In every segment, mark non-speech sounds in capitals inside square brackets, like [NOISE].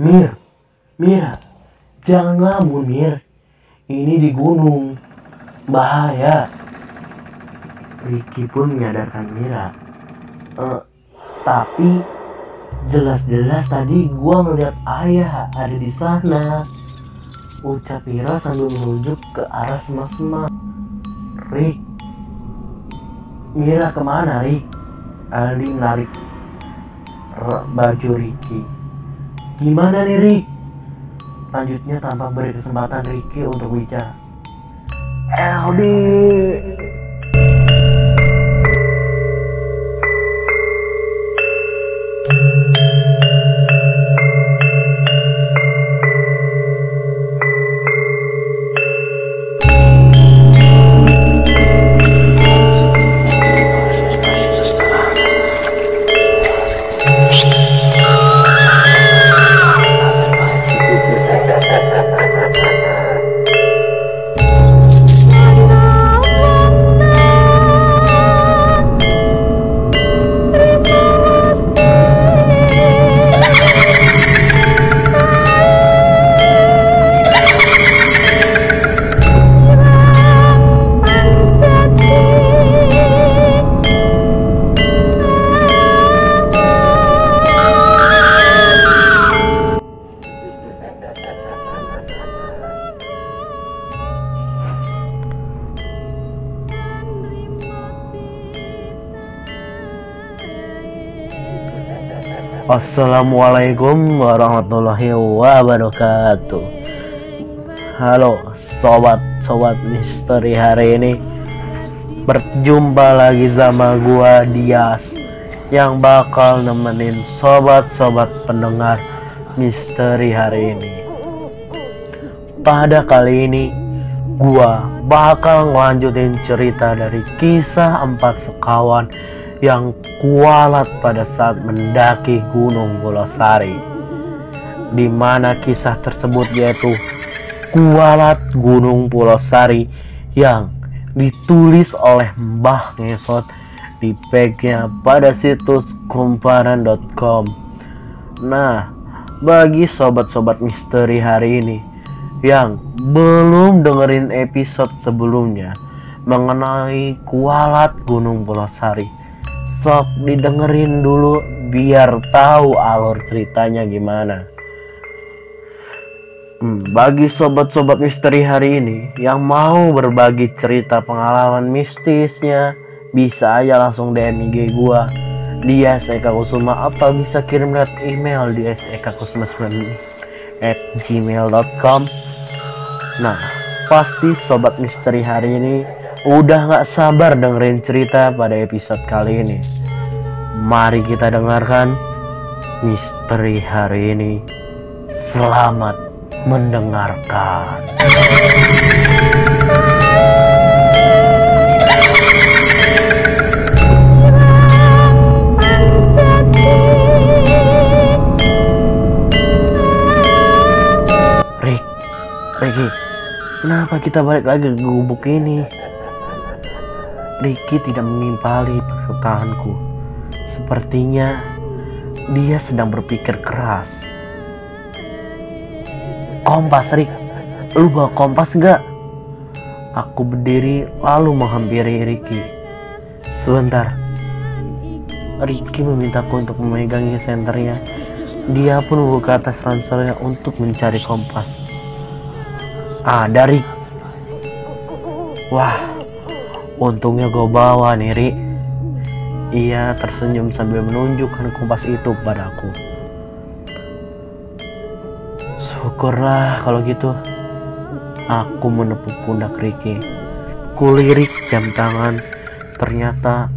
Mir, Mira, jangan ngelamun Mir. Ini di gunung, bahaya. Ricky pun menyadarkan Mira. "Eh, tapi jelas-jelas tadi gua ngeliat ayah ada di sana. Ucap Mira sambil menunjuk ke arah semak-semak. Rick, Mira ke mana Rick? Aldi menarik baju Ricky. Gimana nih Rick? Lanjutnya tanpa beri kesempatan Ricky untuk bicara. Aldi. Assalamualaikum warahmatullahi wabarakatuh. Halo sobat-sobat misteri hari ini Berjumpa lagi sama gua Dias Yang bakal nemenin sobat-sobat pendengar misteri hari ini Pada kali ini gua bakal ngelanjutin cerita dari kisah empat sekawan yang kualat pada saat mendaki Gunung Golosari di mana kisah tersebut yaitu kualat Gunung Pulosari yang ditulis oleh Mbah Ngesot di page-nya pada situs kumparan.com nah bagi sobat-sobat misteri hari ini yang belum dengerin episode sebelumnya mengenai kualat Gunung Pulosari sok didengerin dulu biar tahu alur ceritanya gimana. Hmm, bagi sobat-sobat misteri hari ini yang mau berbagi cerita pengalaman mistisnya, bisa aja langsung DM IG gua di Eka Kusuma atau bisa kirim lewat email di sekakusuma9 at gmail.com Nah, pasti sobat misteri hari ini udah gak sabar dengerin cerita pada episode kali ini. Mari kita dengarkan misteri hari ini. Selamat mendengarkan. Rick, Ricky, kenapa kita balik lagi ke gubuk ini? Ricky tidak mengimpali perkataanku. Sepertinya dia sedang berpikir keras. Kompas, Rick. Lu bawa kompas nggak? Aku berdiri lalu menghampiri Ricky. Sebentar. Ricky memintaku untuk memegangi senternya. Dia pun membuka tas ranselnya untuk mencari kompas. Ada Rick. Wah, Untungnya gue bawa nih, Ri. Ia tersenyum sambil menunjukkan kompas itu padaku. Syukurlah kalau gitu. Aku menepuk pundak Ricky. Kulirik jam tangan. Ternyata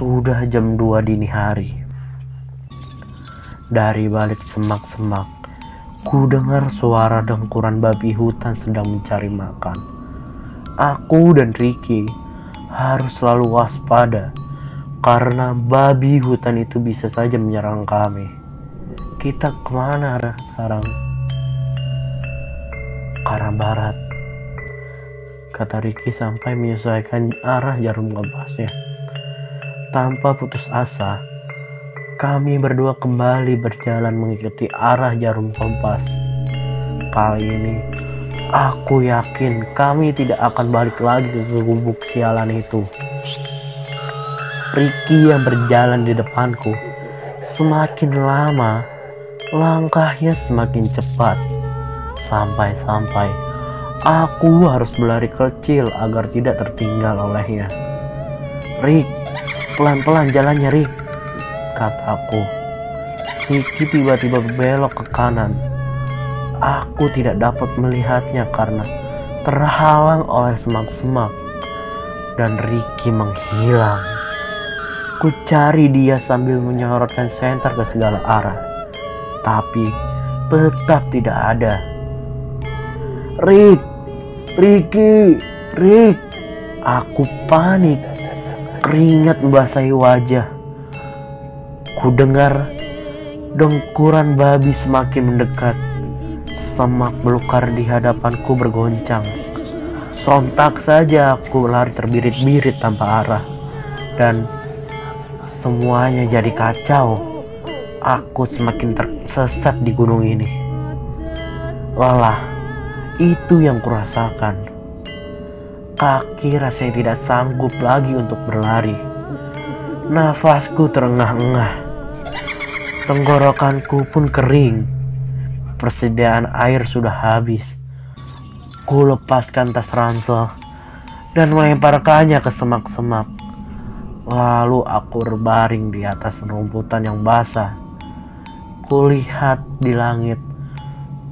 sudah jam 2 dini hari. Dari balik semak-semak, ku dengar suara dengkuran babi hutan sedang mencari makan. Aku dan Ricky harus selalu waspada karena babi hutan itu bisa saja menyerang kami. Kita ke mana arah sekarang? Ke arah barat. Kata Ricky sampai menyesuaikan arah jarum kompasnya. Tanpa putus asa, Kami berdua kembali berjalan mengikuti arah jarum kompas. Kali ini, aku yakin kami tidak akan balik lagi ke gubuk sialan itu. Ricky yang berjalan di depanku, semakin lama langkahnya semakin cepat. Sampai-sampai aku harus berlari kecil agar tidak tertinggal olehnya. Rick, pelan-pelan jalannya Rick, kataku. Ricky tiba-tiba belok ke kanan. Aku tidak dapat melihatnya karena terhalang oleh semak-semak dan Ricky menghilang. Ku cari dia sambil menyorotkan senter ke segala arah, tapi tetap tidak ada. Rick, Ricky, Rick, aku panik. Keringat membasahi wajah. Ku dengar dengkuran babi semakin mendekat. Semak belukar di hadapanku bergoncang. Sontak saja aku lari terbirit-birit tanpa arah. Dan semuanya jadi kacau. Aku semakin tersesat di gunung ini. Lelah, itu yang kurasakan. Kaki rasanya tidak sanggup lagi untuk berlari. Nafasku terengah-engah. Tenggorokanku pun kering. Persediaan air sudah habis. Ku lepaskan tas ransel dan melemparkannya ke semak-semak. Lalu aku berbaring di atas rumputan yang basah. Kulihat di langit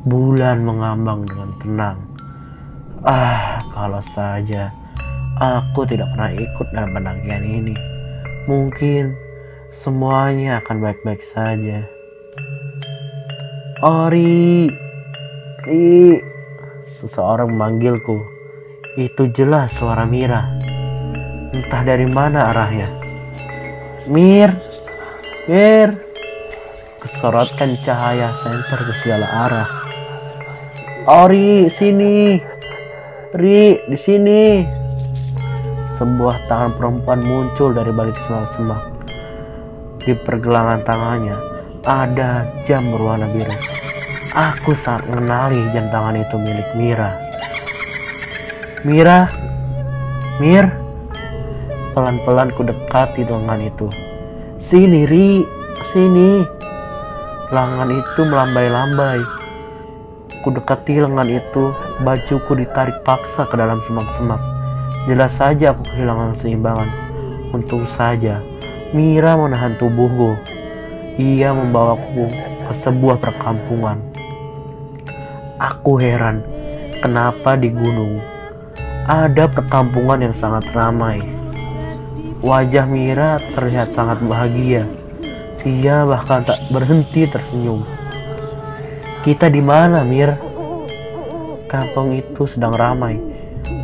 bulan mengambang dengan tenang. Ah, kalau saja aku tidak pernah ikut dalam pendakian ini, mungkin semuanya akan baik-baik saja. Ori, Ri, seseorang memanggilku. Itu jelas suara Mira. Entah dari mana arahnya. Mir, Mir, kesorotkan cahaya senter ke segala arah. Ori, sini. Ri, di sini. Sebuah tangan perempuan muncul dari balik semak-semak. Di pergelangan tangannya ada jam berwarna biru. Aku sangat mengenali jam tangan itu milik Mira. Mira, Mir, Pelan-pelan ku dekati lengan itu. Sini, Ri, sini. Lengan itu melambai-lambai. Ku dekati lengan itu, bajuku ditarik paksa ke dalam semak-semak. Jelas saja aku kehilangan seimbangan. Untung saja, Mira menahan tubuhku. Ia membawaku ke sebuah perkampungan. Aku heran, kenapa di gunung ada perkampungan yang sangat ramai. Wajah Mira terlihat sangat bahagia. Ia bahkan tak berhenti tersenyum. Kita di mana, Mir? Kampung itu sedang ramai.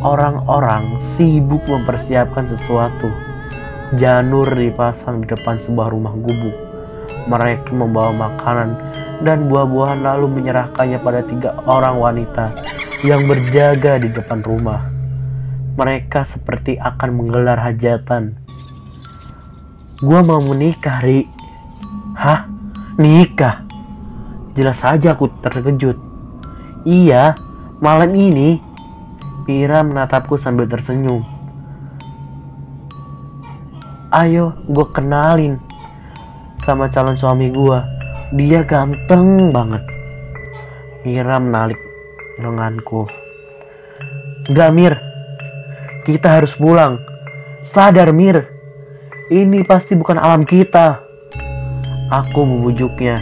Orang-orang sibuk mempersiapkan sesuatu. Janur dipasang di depan sebuah rumah gubuk. Mereka membawa makanan dan buah-buahan lalu menyerahkannya pada tiga orang wanita yang berjaga di depan rumah. Mereka seperti akan menggelar hajatan Gua mau menikah, Ri. Hah? Nikah? Jelas saja aku terkejut. Iya, malam ini. Pira menatapku sambil tersenyum. Ayo, gue kenalin sama calon suami gue. Dia ganteng banget. Mira menalik lenganku. Gak Mir, kita harus pulang. Sadar Mir, ini pasti bukan alam kita. Aku membujuknya.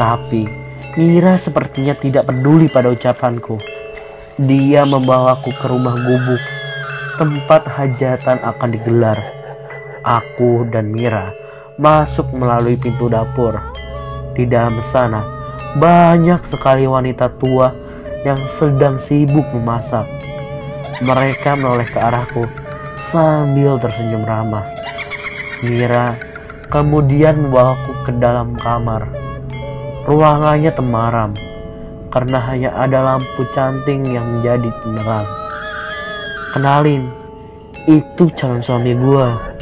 Tapi Mira sepertinya tidak peduli pada ucapanku. Dia membawaku ke rumah gubuk. Tempat hajatan akan digelar. Aku dan Mira masuk melalui pintu dapur. Di dalam sana banyak sekali wanita tua yang sedang sibuk memasak. Mereka menoleh ke arahku sambil tersenyum ramah. Mira kemudian membawaku ke dalam kamar. Ruangannya temaram karena hanya ada lampu canting yang menjadi penerang. Kenalin, itu calon suami gua.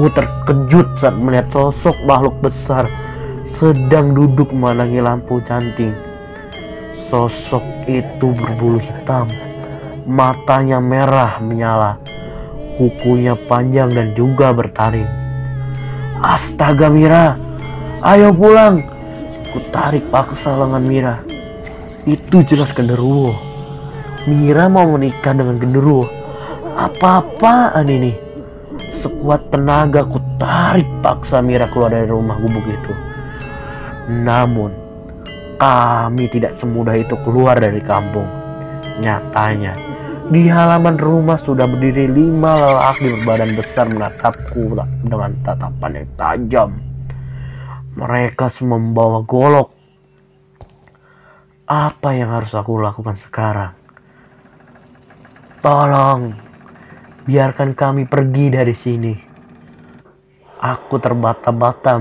Aku terkejut saat melihat sosok makhluk besar sedang duduk memandangi lampu canting. Sosok itu berbulu hitam, matanya merah menyala, kukunya panjang dan juga bertaring. Astaga Mira, ayo pulang. Ku tarik paksa lengan Mira. Itu jelas genderuwo. Mira mau menikah dengan genderuwo. Apa-apaan ini? Sekuat tenaga ku tarik paksa Mira keluar dari rumah gubuk itu. Namun, kami tidak semudah itu keluar dari kampung. Nyatanya, di halaman rumah sudah berdiri lima lelaki berbadan besar menatapku dengan tatapan yang tajam. Mereka semua membawa golok. Apa yang harus aku lakukan sekarang? Tolong, biarkan kami pergi dari sini. Aku terbata-bata.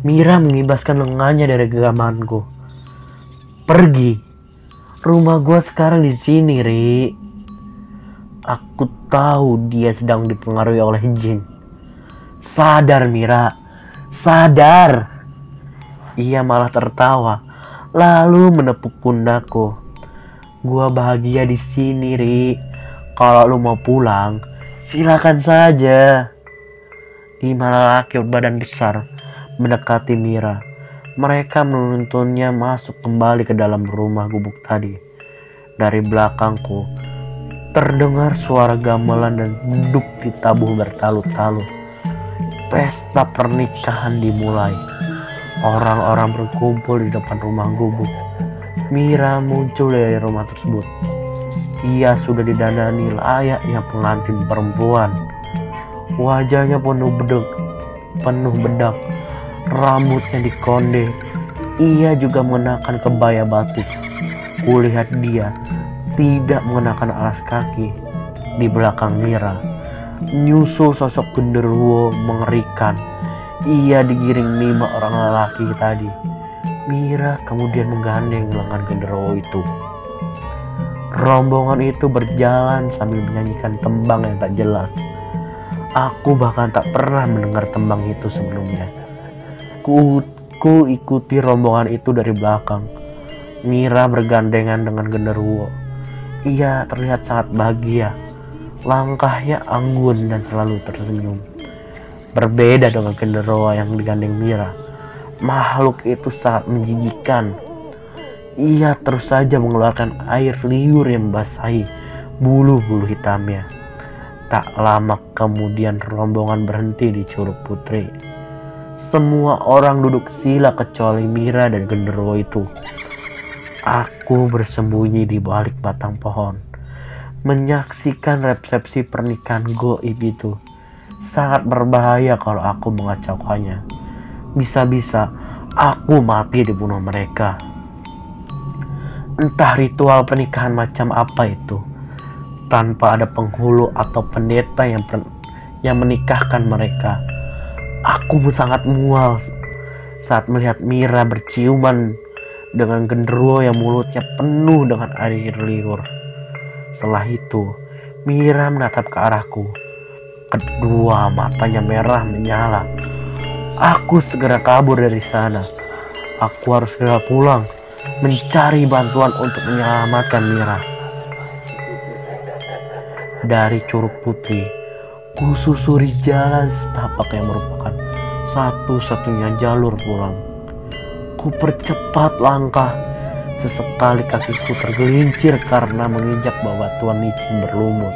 Mira mengibaskan lengannya dari genggamanku. Pergi. Rumah gua sekarang di sini, Ri. Aku tahu dia sedang dipengaruhi oleh jin. Sadar, Mira. Sadar. Ia malah tertawa, lalu menepuk pundakku. Gua bahagia di sini, Ri. Kalau lu mau pulang, silakan saja. Lima lelaki berbadan besar mendekati Mira. Mereka menuntunnya masuk kembali ke dalam rumah gubuk tadi. Dari belakangku, terdengar suara gamelan dan duduk ditabuh bertalu-talu. Pesta pernikahan dimulai. Orang-orang berkumpul di depan rumah gubuk. Mira muncul dari rumah tersebut. Ia sudah didandani layaknya pengantin perempuan. Wajahnya penuh bedak, penuh bedak rambutnya dikonde. Ia juga mengenakan kebaya batik. Kulihat dia tidak mengenakan alas kaki. Di belakang Mira, nyusul sosok genderuwo mengerikan. Ia digiring lima orang lelaki tadi. Mira kemudian menggandeng lengan genderuwo itu. Rombongan itu berjalan sambil menyanyikan tembang yang tak jelas. Aku bahkan tak pernah mendengar tembang itu sebelumnya. Ku, ku ikuti rombongan itu dari belakang. Mira bergandengan dengan genderuwo. Ia terlihat sangat bahagia. Langkahnya anggun dan selalu tersenyum. Berbeda dengan genderuwo yang digandeng Mira. Makhluk itu sangat menjijikan. Ia terus saja mengeluarkan air liur yang membasahi bulu-bulu hitamnya. Tak lama kemudian rombongan berhenti di Curug Putri. Semua orang duduk sila kecuali Mira dan genderuwo itu. Aku bersembunyi di balik batang pohon, menyaksikan resepsi pernikahan goib itu. Sangat berbahaya kalau aku mengacaukannya. Bisa-bisa aku mati dibunuh mereka. Entah ritual pernikahan macam apa itu, tanpa ada penghulu atau pendeta yang yang menikahkan mereka Aku sangat mual saat melihat Mira berciuman dengan genderuwo yang mulutnya penuh dengan air liur. Setelah itu, Mira menatap ke arahku. Kedua matanya merah menyala. Aku segera kabur dari sana. Aku harus segera pulang, mencari bantuan untuk menyelamatkan Mira. Dari Curug Putih, kususuri jalan setapak yang merupakan satu-satunya jalur pulang. Ku percepat langkah, sesekali kakiku tergelincir karena menginjak batuan licin berlumut.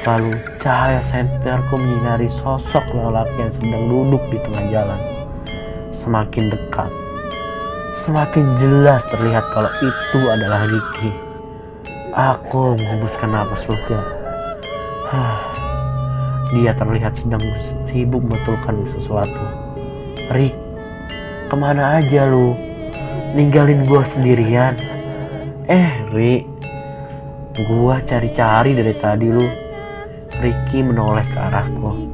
Lalu cahaya senterku menyinari sosok lelaki yang sedang duduk di tengah jalan. Semakin dekat, semakin jelas terlihat kalau itu adalah Ricky. Aku menghembuskan napas lega. Dia terlihat sedang sibuk membetulkan sesuatu. Rick, ke mana aja lu? Ninggalin gua sendirian. Eh, Rick, gua cari-cari dari tadi lu. Ricky menoleh ke arahku.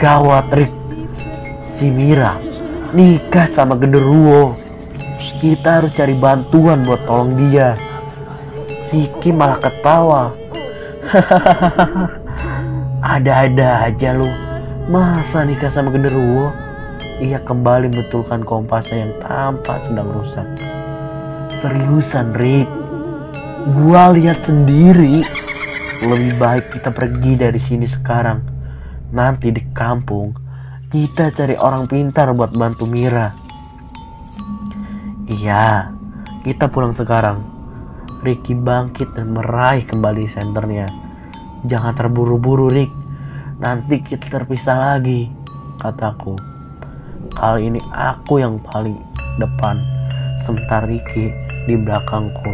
Gawat, Rick. Si Mira nikah sama genderuwo. Kita harus cari bantuan buat tolong dia. Ricky malah ketawa. [LAUGHS] Ada-ada aja lu. Masa nikah sama genderuwo? Ia kembali membetulkan kompasnya yang tampak sedang rusak. Seriusan, Rick. Gua lihat sendiri. Lebih baik kita pergi dari sini sekarang. Nanti di kampung, kita cari orang pintar buat bantu Mira. Iya, kita pulang sekarang. Ricky bangkit dan meraih kembali senternya. Jangan terburu-buru, Rick. Nanti kita terpisah lagi, kataku. Kali ini aku yang paling depan, sementara Ricky di belakangku.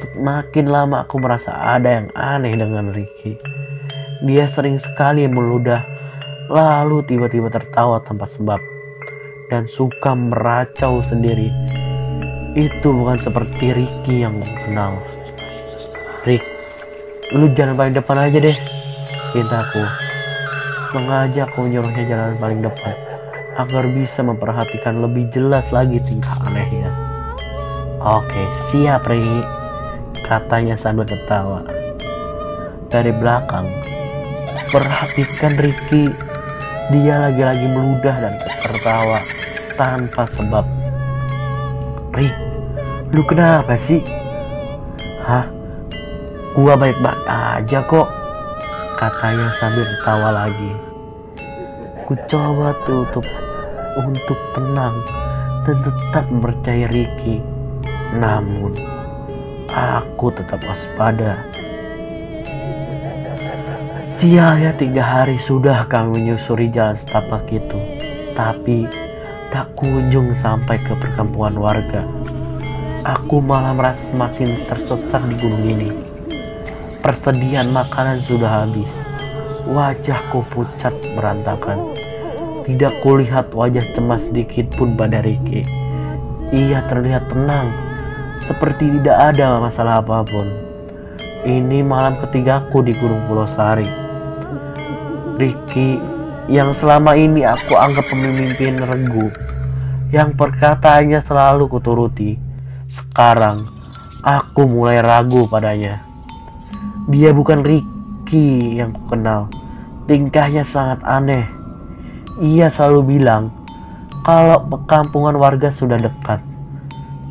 Semakin lama aku merasa ada yang aneh dengan Ricky. Dia sering sekali meludah, lalu tiba-tiba tertawa tanpa sebab, dan suka meracau sendiri. Itu bukan seperti Ricky yang kenal. Rick, lu jangan paling depan aja deh, pintaku. Sengaja aku menyuruhnya jalan paling depan agar bisa memperhatikan lebih jelas lagi tingkah anehnya. Oke, siap Ri, katanya sambil ketawa. Dari belakang, perhatikan Ricky. Dia lagi-lagi meludah dan tertawa tanpa sebab. Rik, lu kenapa sih? Hah? Gua baik-baik aja kok, katanya sambil ketawa lagi. Ku coba tutup untuk tenang dan tetap mempercayai Ricky. Namun, aku tetap waspada. Sialnya tiga hari sudah kami menyusuri jalan setapak itu, tapi tak kunjung sampai ke perkampungan warga. Aku malah merasa semakin tersesat di gunung ini. Persediaan makanan sudah habis. Wajahku pucat berantakan. Tidak kulihat wajah cemas sedikit pun pada Ricky. Ia terlihat tenang, seperti tidak ada masalah apa pun. Ini malam ketigaku di Gunung Pulau Sari. Ricky yang selama ini aku anggap pemimpin regu, yang perkataannya selalu kuturuti. Sekarang aku mulai ragu padanya. Dia bukan Ricky yang kukenal. Tingkahnya sangat aneh. Ia selalu bilang kalau perkampungan warga sudah dekat.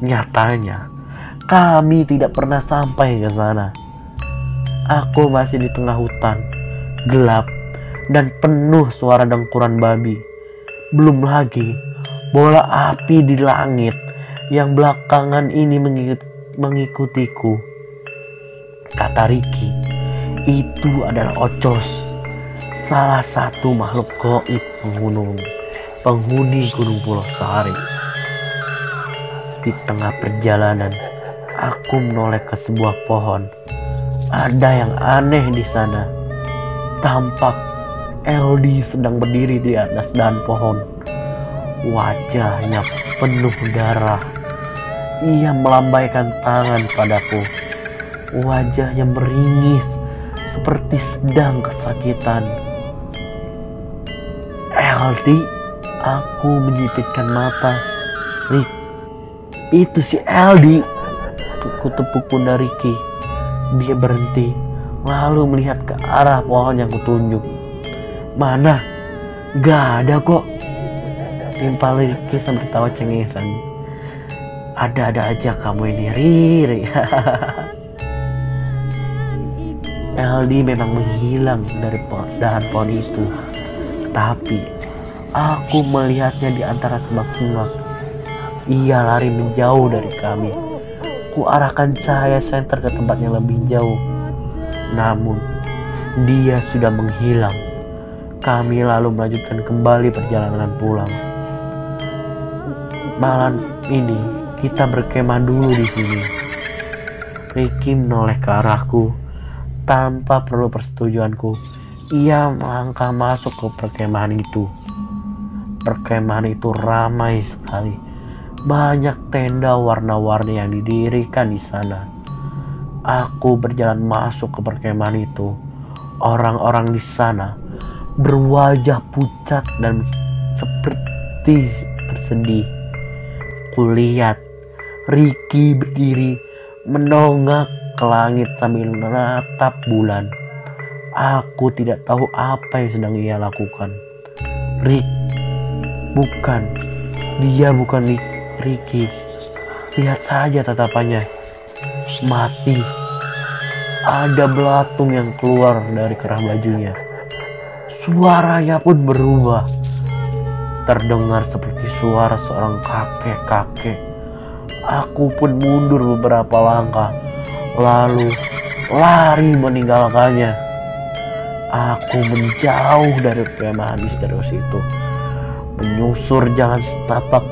Nyatanya, kami tidak pernah sampai ke sana. Aku masih di tengah hutan, gelap, dan penuh suara dengkuran babi. Belum lagi bola api di langit yang belakangan ini mengikutiku. Kata Ricky itu adalah Ocos, salah satu makhluk goib penghuni, penghuni Gunung Pulau Sari. Di tengah perjalanan, aku menoleh ke sebuah pohon. Ada yang aneh di sana. Tampak Eldi sedang berdiri di atas dahan pohon. Wajahnya penuh darah. Ia melambaikan tangan padaku. Wajahnya meringis seperti sedang kesakitan. Eldi, aku menyipitkan mata. Rick, itu si Eldi. Ku tepuk pundak Ricky. Dia berhenti, lalu melihat ke arah pohon yang kutunjuk. Mana? Gak ada kok. Timpal Ricky sambil tawa cengisan. Ada-ada aja kamu ini, Riri. LD [LAUGHS] memang menghilang dari dahan pohon itu. Tapi aku melihatnya di antara semak-semak. Ia lari menjauh dari kami. Ku arahkan cahaya senter ke tempat yang lebih jauh. Namun, dia sudah menghilang. Kami lalu melanjutkan kembali perjalanan pulang. Malam ini kita berkemah dulu di sini. Ricky menoleh ke arahku tanpa perlu persetujuanku, ia melangkah masuk ke perkemahan itu. Perkemahan itu ramai sekali. Banyak tenda warna-warni yang didirikan di sana. Aku berjalan masuk ke perkemahan itu. Orang-orang di sana berwajah pucat dan seperti bersedih. Kulihat Ricky berdiri menongak ke langit sambil menatap bulan. Aku tidak tahu apa yang sedang ia lakukan. Rick. Bukan. Dia bukan Ricky. Lihat saja tatapannya. Mati. Ada belatung yang keluar dari kerah bajunya. Suaranya pun berubah. Terdengar seperti suara seorang kakek-kakek. Aku pun mundur beberapa langkah. Lalu lari meninggalkannya. Aku menjauh dari kemahan misterius itu. Menyusur jalan setapak,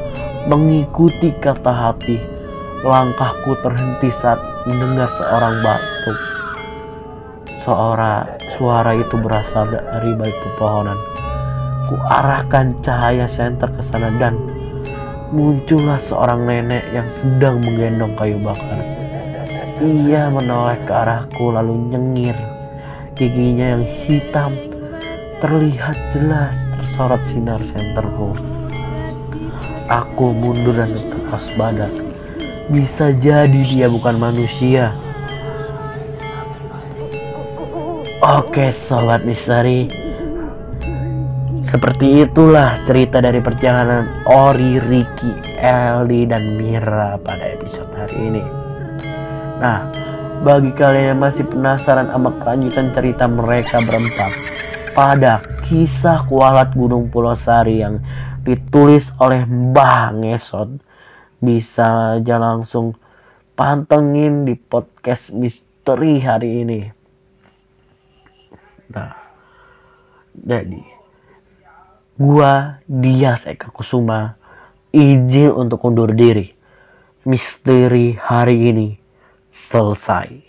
mengikuti kata hati. Langkahku terhenti saat mendengar seorang batuk. Seorang suara itu berasal dari balik pepohonan. Ku arahkan cahaya senter ke sana dan muncullah seorang nenek yang sedang menggendong kayu bakar. Ia menoleh ke arahku lalu nyengir. Giginya yang hitam terlihat jelas tersorot sinar senterku. Aku mundur dan tetap waspada. Bisa jadi dia bukan manusia. Oke sobat misteri Seperti itulah cerita dari perjalanan Ori, Ricky, Eldi, dan Mira pada episode hari ini. Nah bagi kalian yang masih penasaran sama kelanjutan cerita mereka berempat Pada kisah kualat Gunung Pulau Sari yang ditulis oleh Mbah Ngesot Bisa aja langsung pantengin di podcast misteri hari ini. Nah, jadi gua dia Eka Kusuma izin untuk undur diri. Misteri hari ini selesai.